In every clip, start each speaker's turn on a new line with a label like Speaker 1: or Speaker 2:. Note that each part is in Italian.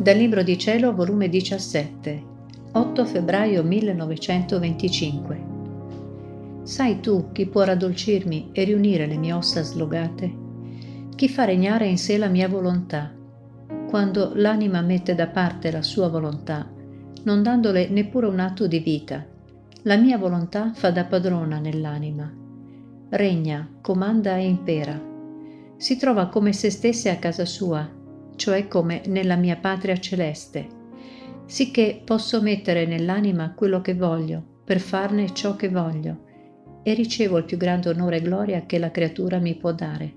Speaker 1: Dal Libro di Cielo, volume 17, 8 febbraio 1925. Sai tu chi può raddolcirmi e riunire le mie ossa slogate? Chi fa regnare in sé la mia volontà? Quando l'anima mette da parte la sua volontà, non dandole neppure un atto di vita, la mia volontà fa da padrona nell'anima. Regna, comanda e impera. Si trova come se stesse a casa sua, cioè come nella mia patria celeste, sicché posso mettere nell'anima quello che voglio, per farne ciò che voglio, e ricevo il più grande onore e gloria che la creatura mi può dare.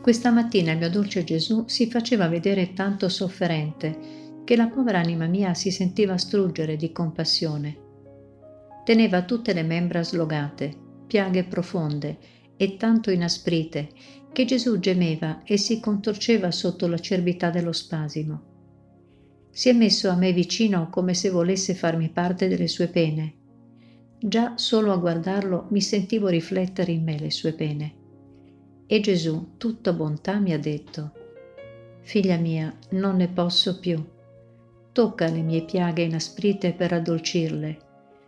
Speaker 1: Questa mattina il mio dolce Gesù si faceva vedere tanto sofferente che la povera anima mia si sentiva struggere di compassione. Teneva tutte le membra slogate, piaghe profonde e tanto inasprite che Gesù gemeva e si contorceva sotto l'acerbità dello spasimo. Si è messo a me vicino come se volesse farmi parte delle sue pene. Già solo a guardarlo mi sentivo riflettere in me le sue pene. E Gesù, tutta bontà, mi ha detto, Figlia mia, non ne posso più tocca le mie piaghe inasprite per addolcirle.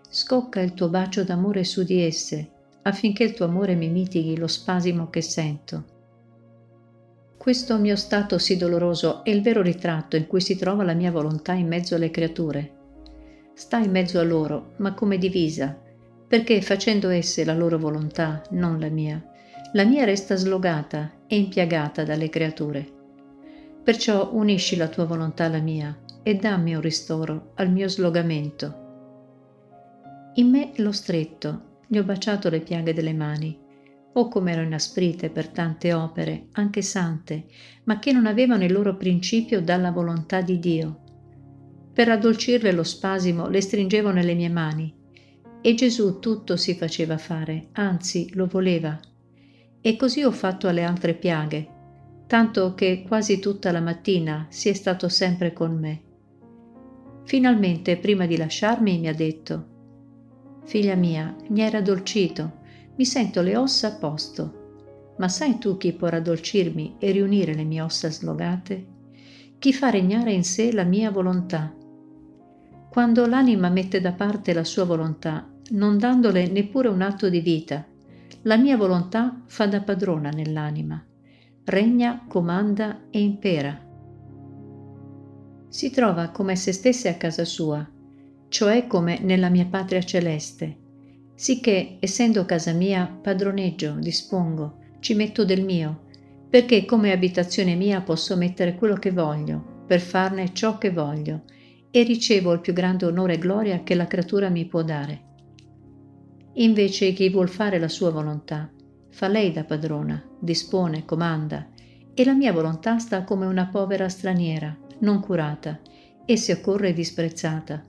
Speaker 1: Scocca il tuo bacio d'amore su di esse, affinché il tuo amore mi mitighi lo spasimo che sento. Questo mio stato sì doloroso è il vero ritratto in cui si trova la mia volontà in mezzo alle creature. Sta in mezzo a loro, ma come divisa, perché facendo esse la loro volontà, non la mia, la mia resta slogata e impiagata dalle creature. Perciò unisci la tua volontà alla mia, e dammi un ristoro al mio slogamento. In me l'ho stretto, gli ho baciato le piaghe delle mani, o come ero inasprite per tante opere, anche sante, ma che non avevano il loro principio dalla volontà di Dio. Per addolcirle lo spasimo le stringevo nelle mie mani, e Gesù tutto si faceva fare, anzi lo voleva. E così ho fatto alle altre piaghe, tanto che quasi tutta la mattina si è stato sempre con me. Finalmente, prima di lasciarmi, mi ha detto, Figlia mia, mi hai raddolcito, mi sento le ossa a posto, ma sai tu chi può raddolcirmi e riunire le mie ossa slogate? Chi fa regnare in sé la mia volontà? Quando l'anima mette da parte la sua volontà, non dandole neppure un atto di vita, la mia volontà fa da padrona nell'anima, regna, comanda e impera si trova come se stesse a casa sua, cioè come nella mia patria celeste, sicché, essendo casa mia, padroneggio, dispongo, ci metto del mio, perché come abitazione mia posso mettere quello che voglio, per farne ciò che voglio, e ricevo il più grande onore e gloria che la creatura mi può dare. Invece chi vuol fare la sua volontà, fa lei da padrona, dispone, comanda, e la mia volontà sta come una povera straniera, non curata, e se occorre disprezzata.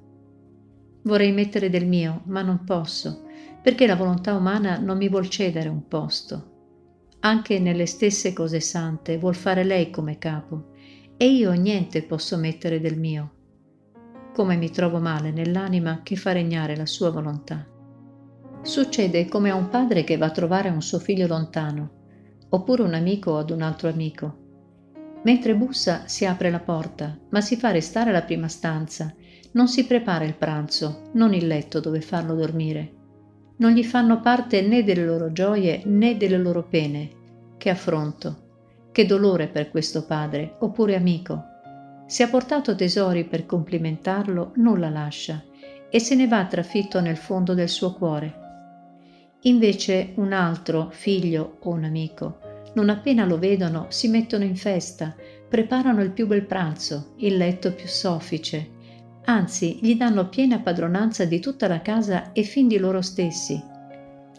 Speaker 1: Vorrei mettere del mio, ma non posso, perché la volontà umana non mi vuol cedere un posto. Anche nelle stesse cose sante vuol fare lei come capo, e io niente posso mettere del mio. Come mi trovo male nell'anima che fa regnare la sua volontà. Succede come a un padre che va a trovare un suo figlio lontano, oppure un amico ad un altro amico Mentre bussa si apre la porta, ma si fa restare la prima stanza. Non si prepara il pranzo, non il letto dove farlo dormire. Non gli fanno parte né delle loro gioie né delle loro pene. Che affronto, che dolore per questo padre, oppure amico. Se ha portato tesori per complimentarlo, non la lascia e se ne va trafitto nel fondo del suo cuore. Invece un altro, figlio o un amico, non appena lo vedono si mettono in festa, preparano il più bel pranzo, il letto più soffice, anzi gli danno piena padronanza di tutta la casa e fin di loro stessi.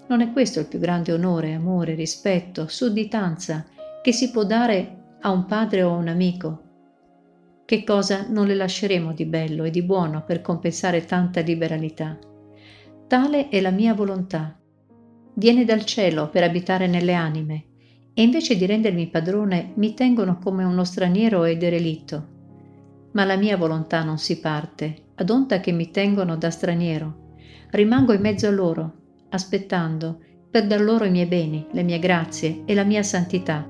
Speaker 1: Non è questo il più grande onore, amore, rispetto, sudditanza che si può dare a un padre o a un amico? Che cosa non le lasceremo di bello e di buono per compensare tanta liberalità? Tale è la mia volontà. Viene dal cielo per abitare nelle anime e invece di rendermi padrone mi tengono come uno straniero e derelitto. Ma la mia volontà non si parte, ad onta che mi tengono da straniero. Rimango in mezzo a loro, aspettando, per dar loro i miei beni, le mie grazie e la mia santità,